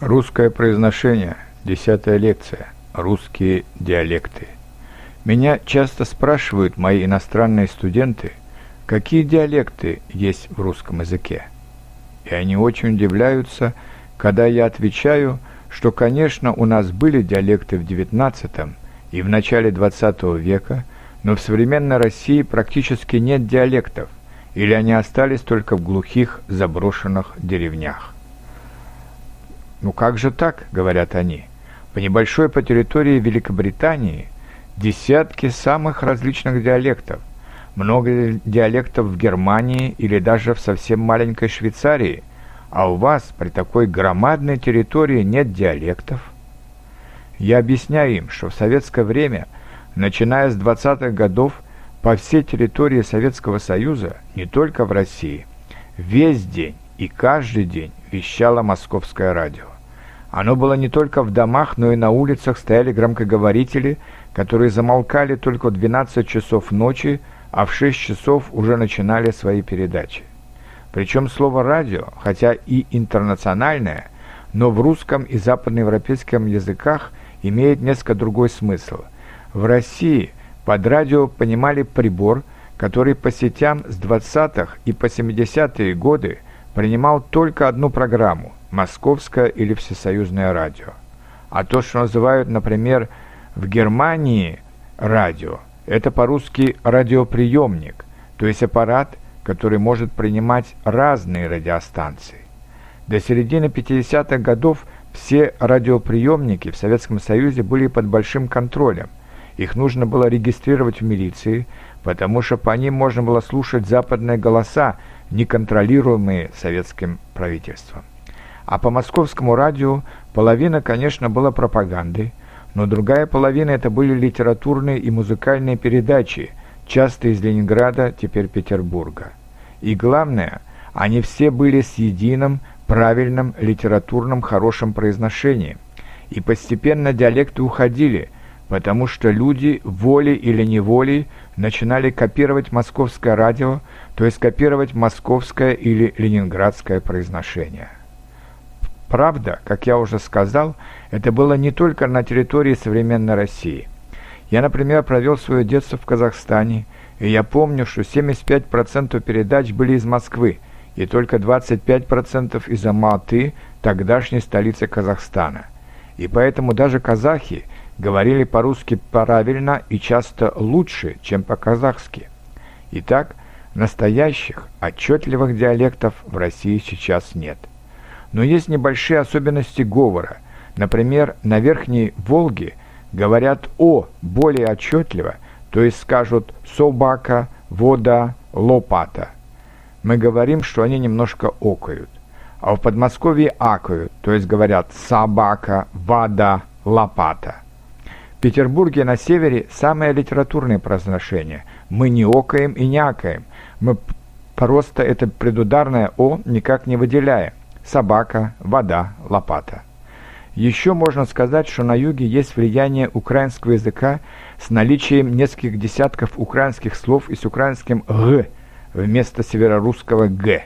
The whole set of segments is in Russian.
Русское произношение. Десятая лекция. Русские диалекты. Меня часто спрашивают мои иностранные студенты, какие диалекты есть в русском языке. И они очень удивляются, когда я отвечаю, что, конечно, у нас были диалекты в XIX и в начале XX века, но в современной России практически нет диалектов, или они остались только в глухих заброшенных деревнях. «Ну как же так?» — говорят они. «По небольшой по территории Великобритании десятки самых различных диалектов, много диалектов в Германии или даже в совсем маленькой Швейцарии, а у вас при такой громадной территории нет диалектов?» Я объясняю им, что в советское время, начиная с 20-х годов, по всей территории Советского Союза, не только в России, весь день и каждый день вещало московское радио. Оно было не только в домах, но и на улицах стояли громкоговорители, которые замолкали только в 12 часов ночи, а в 6 часов уже начинали свои передачи. Причем слово «радио», хотя и интернациональное, но в русском и западноевропейском языках имеет несколько другой смысл. В России под радио понимали прибор, который по сетям с 20-х и по 70-е годы принимал только одну программу – московское или всесоюзное радио. А то, что называют, например, в Германии радио, это по-русски радиоприемник, то есть аппарат, который может принимать разные радиостанции. До середины 50-х годов все радиоприемники в Советском Союзе были под большим контролем. Их нужно было регистрировать в милиции, потому что по ним можно было слушать западные голоса, неконтролируемые советским правительством. А по московскому радио половина, конечно, была пропагандой, но другая половина это были литературные и музыкальные передачи, часто из Ленинграда, теперь Петербурга. И главное, они все были с единым, правильным, литературным, хорошим произношением. И постепенно диалекты уходили, потому что люди волей или неволей начинали копировать московское радио, то есть копировать московское или ленинградское произношение. Правда, как я уже сказал, это было не только на территории современной России. Я, например, провел свое детство в Казахстане, и я помню, что 75% передач были из Москвы, и только 25% из Алматы, тогдашней столицы Казахстана. И поэтому даже казахи говорили по-русски правильно и часто лучше, чем по-казахски. Итак, настоящих, отчетливых диалектов в России сейчас нет. Но есть небольшие особенности говора. Например, на Верхней Волге говорят «о» более отчетливо, то есть скажут «собака», «вода», «лопата». Мы говорим, что они немножко окают. А в Подмосковье акают, то есть говорят «собака», «вода», «лопата». Петербурге на севере самое литературное произношение. Мы не окаем и не акаем. Мы просто это предударное «о» никак не выделяем собака, вода, лопата. Еще можно сказать, что на юге есть влияние украинского языка с наличием нескольких десятков украинских слов и с украинским «г» вместо северорусского «г».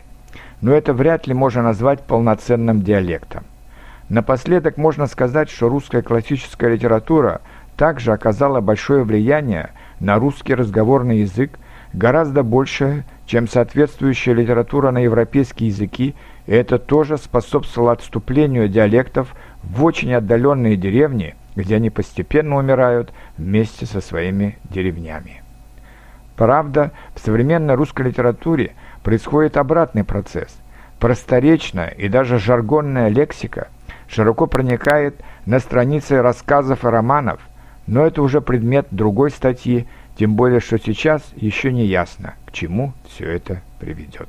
Но это вряд ли можно назвать полноценным диалектом. Напоследок можно сказать, что русская классическая литература также оказала большое влияние на русский разговорный язык, гораздо больше, чем соответствующая литература на европейские языки и это тоже способствовало отступлению диалектов в очень отдаленные деревни, где они постепенно умирают вместе со своими деревнями. Правда, в современной русской литературе происходит обратный процесс. Просторечная и даже жаргонная лексика широко проникает на страницы рассказов и романов, но это уже предмет другой статьи, тем более, что сейчас еще не ясно, к чему все это приведет.